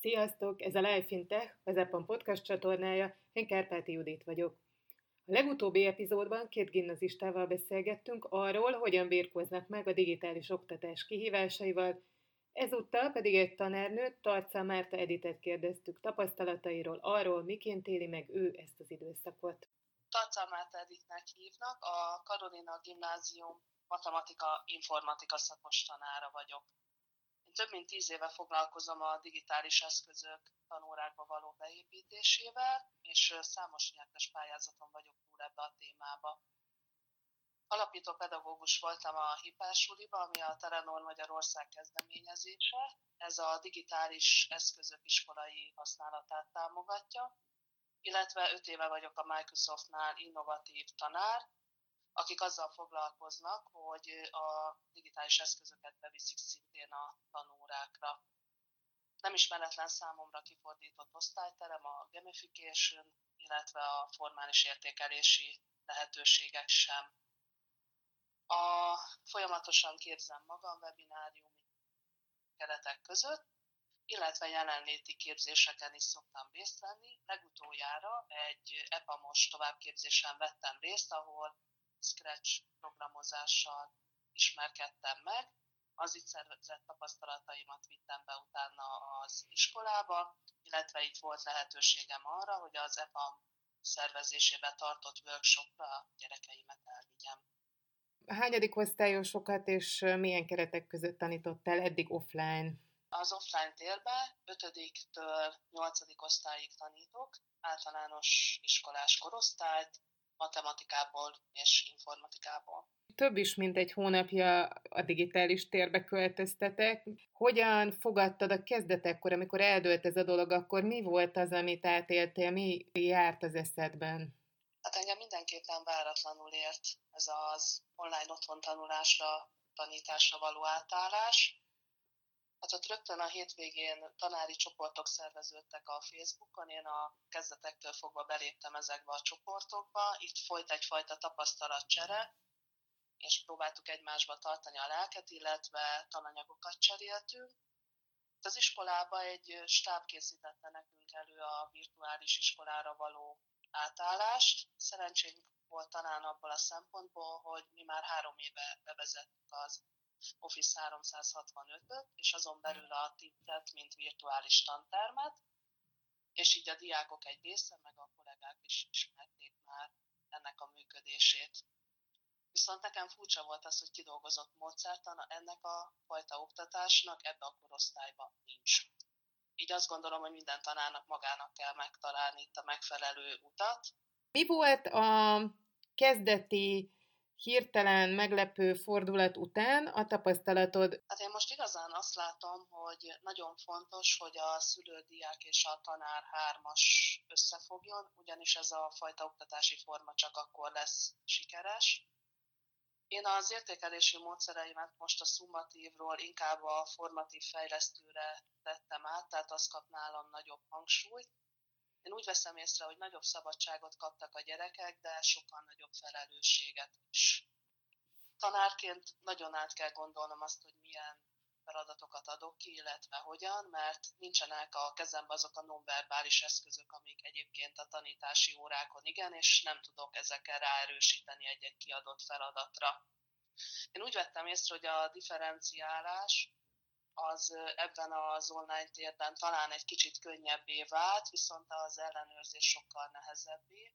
Sziasztok! Ez a Life in Tech, az Epon podcast csatornája, én Kárpáti Judit vagyok. A legutóbbi epizódban két gimnazistával beszélgettünk arról, hogyan birkóznak meg a digitális oktatás kihívásaival, ezúttal pedig egy tanárnőt, Tarca Márta Editet kérdeztük tapasztalatairól, arról, miként éli meg ő ezt az időszakot. Tarca Márta Editnek hívnak, a Karolina Gimnázium matematika-informatika szakos tanára vagyok. Én több mint tíz éve foglalkozom a digitális eszközök tanórákba való beépítésével, és számos nyertes pályázaton vagyok túl ebbe a témába. Alapító pedagógus voltam a Hipásuliba, ami a Telenor Magyarország kezdeményezése. Ez a digitális eszközök iskolai használatát támogatja, illetve öt éve vagyok a Microsoftnál innovatív tanár, akik azzal foglalkoznak, hogy a digitális eszközöket beviszik szintén a tanórákra. Nem ismeretlen számomra kifordított osztályterem a gamification, illetve a formális értékelési lehetőségek sem. A, folyamatosan képzem magam webináriumi keretek között, illetve jelenléti képzéseken is szoktam részt venni. Legutoljára egy EPAMOS továbbképzésen vettem részt, ahol Scratch programozással ismerkedtem meg, az itt szervezett tapasztalataimat vittem be utána az iskolába, illetve itt volt lehetőségem arra, hogy az EPAM szervezésébe tartott workshopra gyerekeimet elvigyem. Hányadik osztályosokat és milyen keretek között tanítottál eddig offline? Az offline térbe 5-től 8. osztályig tanítok, általános iskolás korosztályt, matematikából és informatikából. Több is, mint egy hónapja a digitális térbe költöztetek. Hogyan fogadtad a kezdetekkor, amikor eldőlt ez a dolog, akkor mi volt az, amit átéltél, mi járt az eszedben? Hát engem mindenképpen váratlanul ért ez az online otthon tanulásra, tanításra való átállás. Hát ott rögtön a hétvégén tanári csoportok szerveződtek a Facebookon, én a kezdetektől fogva beléptem ezekbe a csoportokba, itt folyt egyfajta tapasztalatcsere, és próbáltuk egymásba tartani a lelket, illetve tananyagokat cseréltünk. Az iskolába egy stáb készítette nekünk elő a virtuális iskolára való átállást. Szerencsénk volt talán abból a szempontból, hogy mi már három éve bevezettük az Office 365-öt, és azon belül a TIT-et, mint virtuális tantermet, és így a diákok egy része, meg a kollégák is ismerték már ennek a működését. Viszont nekem furcsa volt az, hogy kidolgozott módszertan ennek a fajta oktatásnak ebbe a korosztályban nincs. Így azt gondolom, hogy minden tanárnak magának kell megtalálni itt a megfelelő utat. Mi volt a kezdeti hirtelen meglepő fordulat után a tapasztalatod? Hát én most igazán azt látom, hogy nagyon fontos, hogy a szülő, diák és a tanár hármas összefogjon, ugyanis ez a fajta oktatási forma csak akkor lesz sikeres. Én az értékelési módszereimet most a szummatívról inkább a formatív fejlesztőre tettem át, tehát az kap nálam nagyobb hangsúlyt. Én úgy veszem észre, hogy nagyobb szabadságot kaptak a gyerekek, de sokkal nagyobb felelősséget is. Tanárként nagyon át kell gondolnom azt, hogy milyen feladatokat adok ki, illetve hogyan, mert nincsenek a kezemben azok a nonverbális eszközök, amik egyébként a tanítási órákon igen, és nem tudok ezekkel ráerősíteni egy-egy kiadott feladatra. Én úgy vettem észre, hogy a differenciálás az ebben az online térben talán egy kicsit könnyebbé vált, viszont az ellenőrzés sokkal nehezebbé.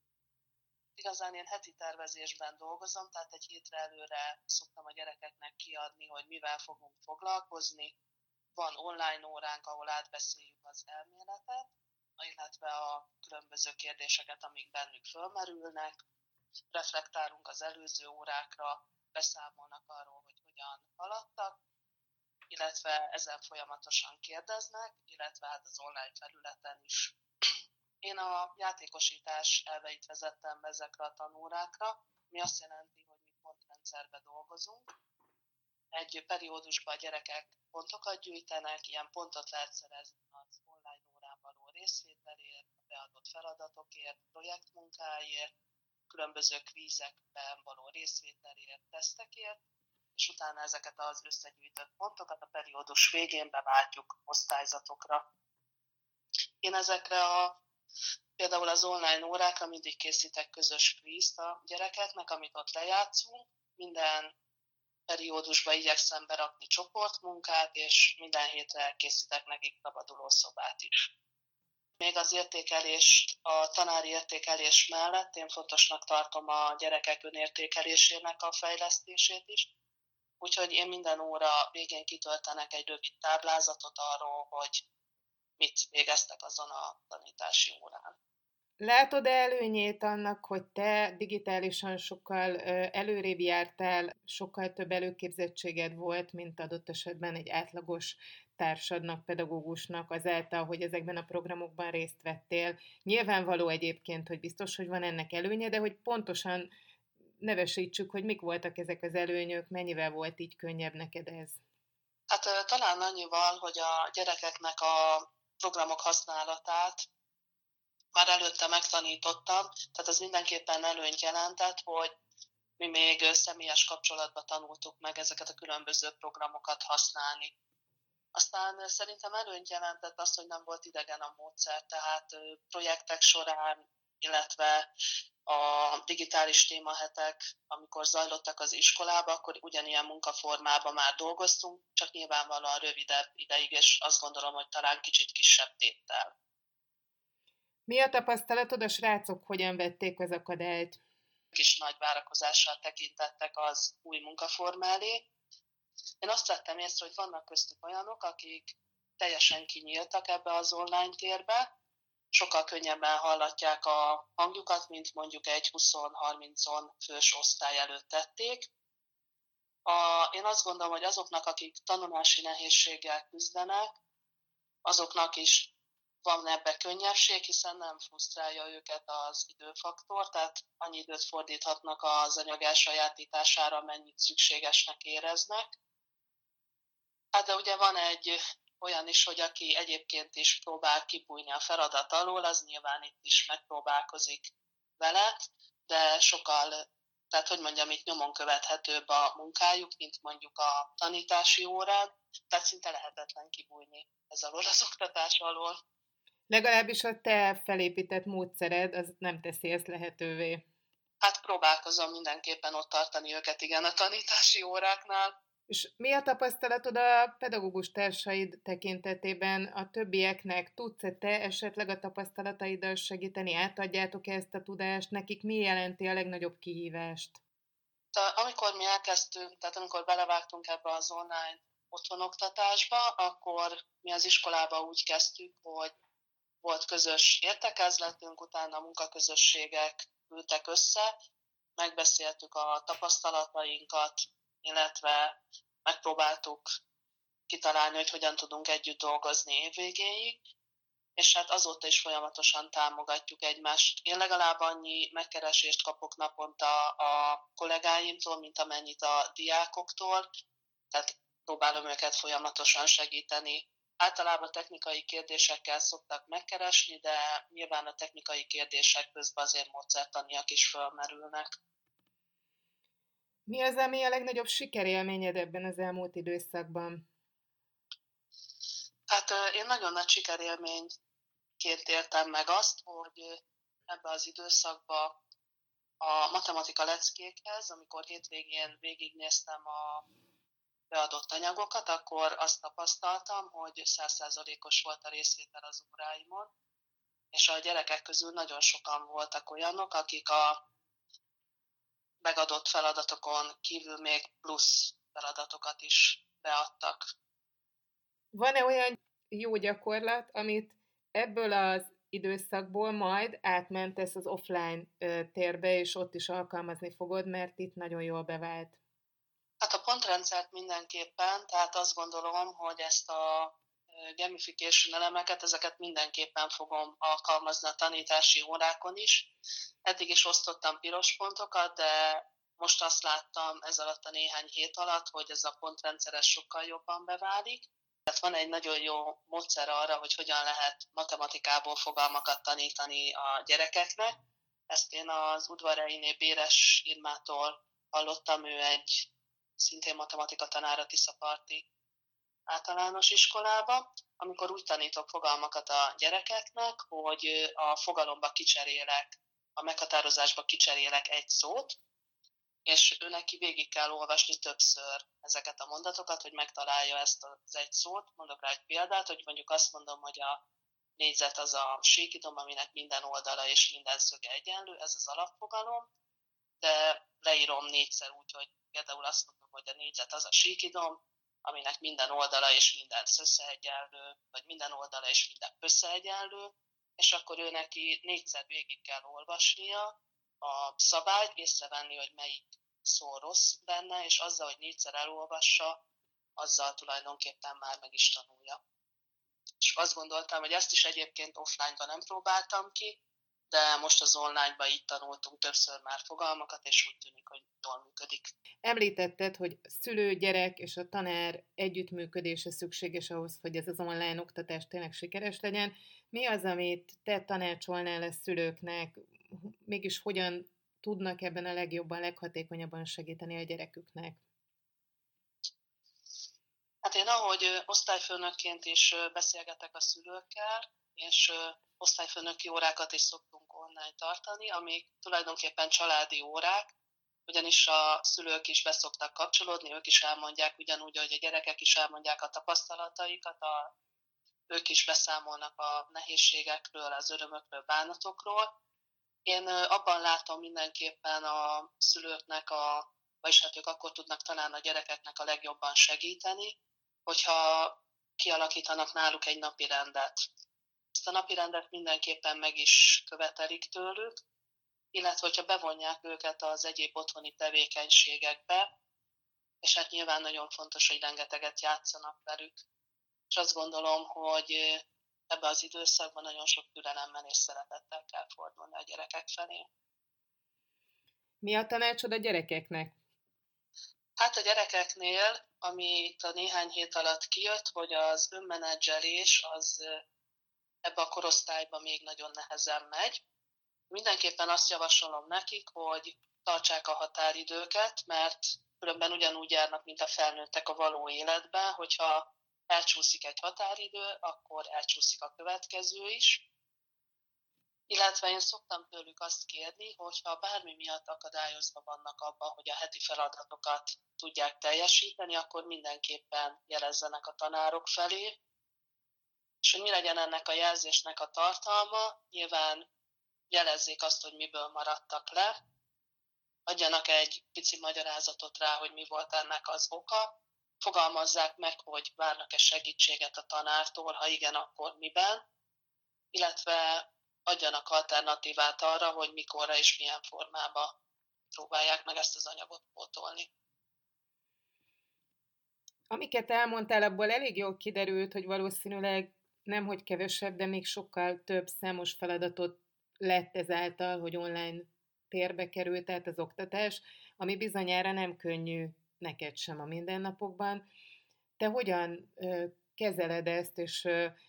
Igazán én heti tervezésben dolgozom, tehát egy hétre előre szoktam a gyerekeknek kiadni, hogy mivel fogunk foglalkozni. Van online óránk, ahol átbeszéljük az elméletet, illetve a különböző kérdéseket, amik bennük fölmerülnek. Reflektálunk az előző órákra, beszámolnak arról, hogy hogyan haladtak, illetve ezen folyamatosan kérdeznek, illetve hát az online felületen is. Én a játékosítás elveit vezettem be ezekre a tanórákra, mi azt jelenti, hogy mi pontrendszerbe dolgozunk. Egy periódusban a gyerekek pontokat gyűjtenek, ilyen pontot lehet szerezni az online órán való részvételért, beadott feladatokért, projektmunkáért, különböző kvízekben való részvételért, tesztekért, és utána ezeket az összegyűjtött pontokat a periódus végén beváltjuk osztályzatokra. Én ezekre a például az online órákra mindig készítek közös kvízt a gyerekeknek, amit ott lejátszunk. Minden periódusba igyekszem berakni csoportmunkát, és minden hétre készítek nekik szabaduló szobát is. Még az értékelést, a tanári értékelés mellett én fontosnak tartom a gyerekek önértékelésének a fejlesztését is, úgyhogy én minden óra végén kitöltenek egy rövid táblázatot arról, hogy mit végeztek azon a tanítási órán. Látod előnyét annak, hogy te digitálisan sokkal előrébb jártál, sokkal több előképzettséged volt, mint adott esetben egy átlagos társadnak, pedagógusnak azáltal, hogy ezekben a programokban részt vettél. Nyilvánvaló egyébként, hogy biztos, hogy van ennek előnye, de hogy pontosan nevesítsük, hogy mik voltak ezek az előnyök, mennyivel volt így könnyebb neked ez? Hát talán annyival, hogy a gyerekeknek a programok használatát már előtte megtanítottam, tehát az mindenképpen előnyt jelentett, hogy mi még személyes kapcsolatban tanultuk meg ezeket a különböző programokat használni. Aztán szerintem előnyt jelentett az, hogy nem volt idegen a módszer, tehát projektek során, illetve a digitális témahetek, amikor zajlottak az iskolába, akkor ugyanilyen munkaformában már dolgoztunk, csak nyilvánvalóan rövidebb ideig, és azt gondolom, hogy talán kicsit kisebb téttel. Mi a tapasztalatod, a srácok hogyan vették az akadályt? Kis nagy várakozással tekintettek az új munkaforma elé. Én azt vettem észre, hogy vannak köztük olyanok, akik teljesen kinyíltak ebbe az online térbe, sokkal könnyebben hallatják a hangjukat, mint mondjuk egy 20-30 fős osztály előtt tették. A, én azt gondolom, hogy azoknak, akik tanulási nehézséggel küzdenek, azoknak is van ebbe könnyebbség, hiszen nem frusztrálja őket az időfaktor, tehát annyi időt fordíthatnak az anyag elsajátítására, mennyit szükségesnek éreznek. Hát de ugye van egy olyan is, hogy aki egyébként is próbál kibújni a feladat alól, az nyilván itt is megpróbálkozik vele, de sokkal, tehát hogy mondjam, itt nyomon követhetőbb a munkájuk, mint mondjuk a tanítási órán, tehát szinte lehetetlen kibújni ez alól az oktatás alól. Legalábbis a te felépített módszered, az nem teszi ezt lehetővé. Hát próbálkozom mindenképpen ott tartani őket, igen, a tanítási óráknál. És mi a tapasztalatod a pedagógus társaid tekintetében a többieknek? Tudsz-e te esetleg a tapasztalataiddal segíteni? Átadjátok -e ezt a tudást? Nekik mi jelenti a legnagyobb kihívást? Amikor mi elkezdtünk, tehát amikor belevágtunk ebbe az online otthonoktatásba, akkor mi az iskolába úgy kezdtük, hogy volt közös értekezletünk, utána a munkaközösségek ültek össze, megbeszéltük a tapasztalatainkat, illetve megpróbáltuk kitalálni, hogy hogyan tudunk együtt dolgozni évvégéig, és hát azóta is folyamatosan támogatjuk egymást. Én legalább annyi megkeresést kapok naponta a kollégáimtól, mint amennyit a diákoktól, tehát próbálom őket folyamatosan segíteni Általában technikai kérdésekkel szoktak megkeresni, de nyilván a technikai kérdések közben azért módszertaniak is fölmerülnek. Mi az, ami a legnagyobb sikerélményed ebben az elmúlt időszakban? Hát én nagyon nagy sikerélményként értem meg azt, hogy ebbe az időszakba a matematika leckékhez, amikor hétvégén végignéztem a beadott anyagokat, akkor azt tapasztaltam, hogy százszázalékos volt a részvétel az óráimon, és a gyerekek közül nagyon sokan voltak olyanok, akik a megadott feladatokon kívül még plusz feladatokat is beadtak. Van-e olyan jó gyakorlat, amit ebből az időszakból majd átmentesz az offline térbe, és ott is alkalmazni fogod, mert itt nagyon jól bevált? Hát a pontrendszert mindenképpen, tehát azt gondolom, hogy ezt a gamification elemeket, ezeket mindenképpen fogom alkalmazni a tanítási órákon is. Eddig is osztottam piros pontokat, de most azt láttam ez alatt a néhány hét alatt, hogy ez a pontrendszeres sokkal jobban beválik. Tehát van egy nagyon jó módszer arra, hogy hogyan lehet matematikából fogalmakat tanítani a gyerekeknek. Ezt én az udvarreiné Béres Irmától hallottam, ő egy szintén matematika tanára Tiszaparti általános iskolába, amikor úgy tanítok fogalmakat a gyerekeknek, hogy a fogalomba kicserélek, a meghatározásba kicserélek egy szót, és ő neki végig kell olvasni többször ezeket a mondatokat, hogy megtalálja ezt az egy szót. Mondok rá egy példát, hogy mondjuk azt mondom, hogy a négyzet az a síkidom, aminek minden oldala és minden szöge egyenlő, ez az alapfogalom, de leírom négyszer úgy, hogy például azt mondom, hogy a négyzet az a síkidom, aminek minden oldala és minden összeegyenlő, vagy minden oldala és minden összeegyenlő, és akkor ő neki négyszer végig kell olvasnia a szabályt, észrevenni, hogy melyik szó rossz benne, és azzal, hogy négyszer elolvassa, azzal tulajdonképpen már meg is tanulja. És azt gondoltam, hogy ezt is egyébként offline-ban nem próbáltam ki, de most az online-ban így tanultunk többször már fogalmakat, és úgy tűnik, hogy jól működik. Említetted, hogy szülő, gyerek és a tanár együttműködése szükséges ahhoz, hogy ez az online oktatás tényleg sikeres legyen. Mi az, amit te tanácsolnál a szülőknek, mégis hogyan tudnak ebben a legjobban, leghatékonyabban segíteni a gyereküknek? Hát én ahogy osztályfőnökként is beszélgetek a szülőkkel, és osztályfőnöki órákat is szoktunk online tartani, amik tulajdonképpen családi órák, ugyanis a szülők is beszoktak kapcsolódni, ők is elmondják ugyanúgy, hogy a gyerekek is elmondják a tapasztalataikat, a, ők is beszámolnak a nehézségekről, az örömökről, bánatokról. Én abban látom mindenképpen a szülőknek, a, vagyis hát ők akkor tudnak talán a gyerekeknek a legjobban segíteni, hogyha kialakítanak náluk egy napi rendet. Ezt a napi rendet mindenképpen meg is követelik tőlük, illetve hogyha bevonják őket az egyéb otthoni tevékenységekbe, és hát nyilván nagyon fontos, hogy rengeteget játszanak velük. És azt gondolom, hogy ebbe az időszakban nagyon sok türelemmel és szeretettel kell fordulni a gyerekek felé. Mi a tanácsod a gyerekeknek? Hát a gyerekeknél, ami itt a néhány hét alatt kijött, hogy az önmenedzselés az ebbe a korosztályba még nagyon nehezen megy. Mindenképpen azt javasolom nekik, hogy tartsák a határidőket, mert különben ugyanúgy járnak, mint a felnőttek a való életben, hogyha elcsúszik egy határidő, akkor elcsúszik a következő is. Illetve én szoktam tőlük azt kérni, hogy ha bármi miatt akadályozva vannak abban, hogy a heti feladatokat tudják teljesíteni, akkor mindenképpen jelezzenek a tanárok felé, és hogy mi legyen ennek a jelzésnek a tartalma, nyilván jelezzék azt, hogy miből maradtak le, adjanak egy pici magyarázatot rá, hogy mi volt ennek az oka, fogalmazzák meg, hogy várnak-e segítséget a tanártól, ha igen, akkor miben, illetve adjanak alternatívát arra, hogy mikorra és milyen formába próbálják meg ezt az anyagot pótolni. Amiket elmondtál, abból elég jól kiderült, hogy valószínűleg nem hogy kevesebb, de még sokkal több számos feladatot lett ezáltal, hogy online térbe került át az oktatás, ami bizonyára nem könnyű neked sem a mindennapokban. Te hogyan kezeled ezt, és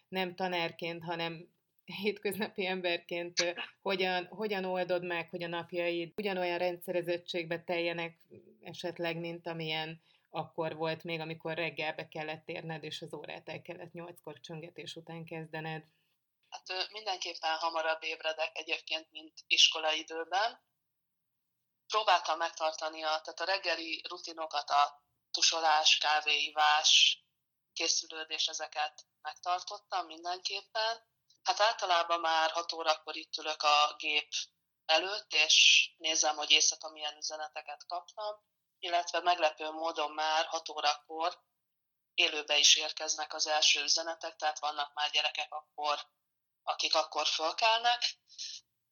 nem tanárként, hanem hétköznapi emberként hogyan, hogyan oldod meg, hogy a napjaid ugyanolyan rendszerezettségbe teljenek esetleg, mint amilyen akkor volt még, amikor reggelbe kellett érned, és az órát el kellett nyolckor csöngetés után kezdened? Hát mindenképpen hamarabb ébredek egyébként, mint iskolaidőben. Próbáltam megtartani a, tehát a reggeli rutinokat, a tusolás, kávéivás, készülődés, ezeket megtartottam mindenképpen. Hát általában már 6 órakor itt ülök a gép előtt, és nézem, hogy éjszaka milyen üzeneteket kaptam illetve meglepő módon már 6 órakor élőbe is érkeznek az első üzenetek, tehát vannak már gyerekek akkor, akik akkor fölkelnek.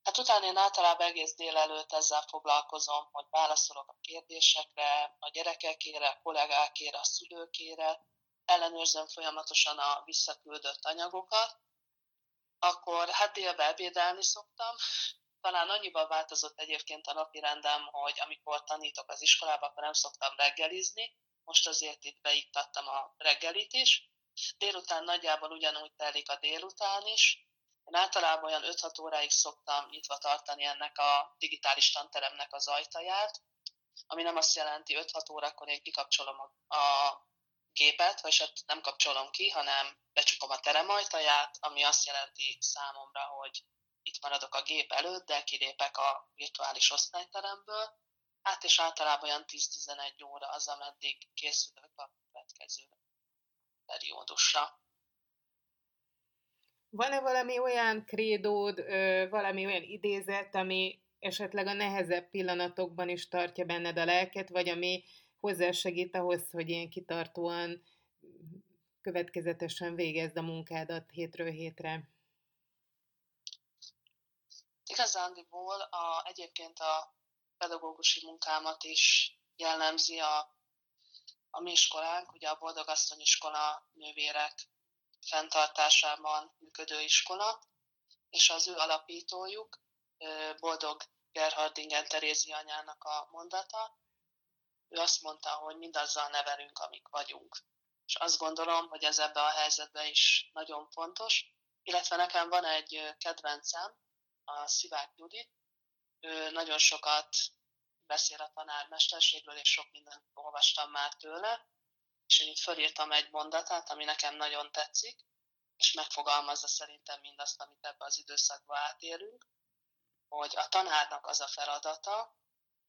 Hát utána én általában egész délelőtt ezzel foglalkozom, hogy válaszolok a kérdésekre, a gyerekekére, a kollégákére, a szülőkére, ellenőrzöm folyamatosan a visszaküldött anyagokat, akkor hát délbe ebédelni szoktam, talán annyiban változott egyébként a napi rendem, hogy amikor tanítok az iskolában, akkor nem szoktam reggelizni, most azért itt beiktattam a reggelit is. Délután nagyjából ugyanúgy telik a délután is. Én általában olyan 5-6 óráig szoktam nyitva tartani ennek a digitális tanteremnek az ajtaját, ami nem azt jelenti 5-6 órakor én kikapcsolom a, a gépet, vagy hát nem kapcsolom ki, hanem becsukom a terem ajtaját, ami azt jelenti számomra, hogy itt maradok a gép előtt, de kilépek a virtuális osztályteremből, hát és általában olyan 10-11 óra az, ameddig készülök a következő periódusra. Van-e valami olyan krédód, valami olyan idézet, ami esetleg a nehezebb pillanatokban is tartja benned a lelket, vagy ami hozzásegít ahhoz, hogy ilyen kitartóan, következetesen végezd a munkádat hétről hétre? Igazándiból a, egyébként a pedagógusi munkámat is jellemzi a, a mi iskolánk, ugye a Boldogasszony iskola nővérek fenntartásában működő iskola, és az ő alapítójuk, Boldog Gerhardingen Terézi anyának a mondata, ő azt mondta, hogy mindazzal nevelünk, amik vagyunk. És azt gondolom, hogy ez ebbe a helyzetbe is nagyon fontos, illetve nekem van egy kedvencem, a Szivák Judit, ő nagyon sokat beszél a tanármesterségről, és sok mindent olvastam már tőle, és én itt fölírtam egy mondatát, ami nekem nagyon tetszik, és megfogalmazza szerintem mindazt, amit ebbe az időszakba átélünk, hogy a tanárnak az a feladata,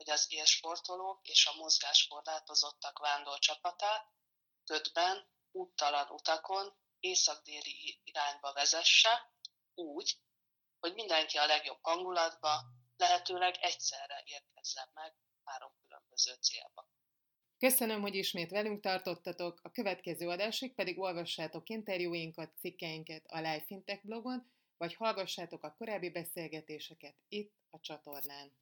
hogy az élsportolók és a mozgáskorlátozottak vándor csapatát ködben, úttalan utakon, észak-déli irányba vezesse, úgy, hogy mindenki a legjobb hangulatba, lehetőleg egyszerre érkezzen meg három különböző célba. Köszönöm, hogy ismét velünk tartottatok, a következő adásig pedig olvassátok interjúinkat, cikkeinket a Life Fintech blogon, vagy hallgassátok a korábbi beszélgetéseket itt a csatornán.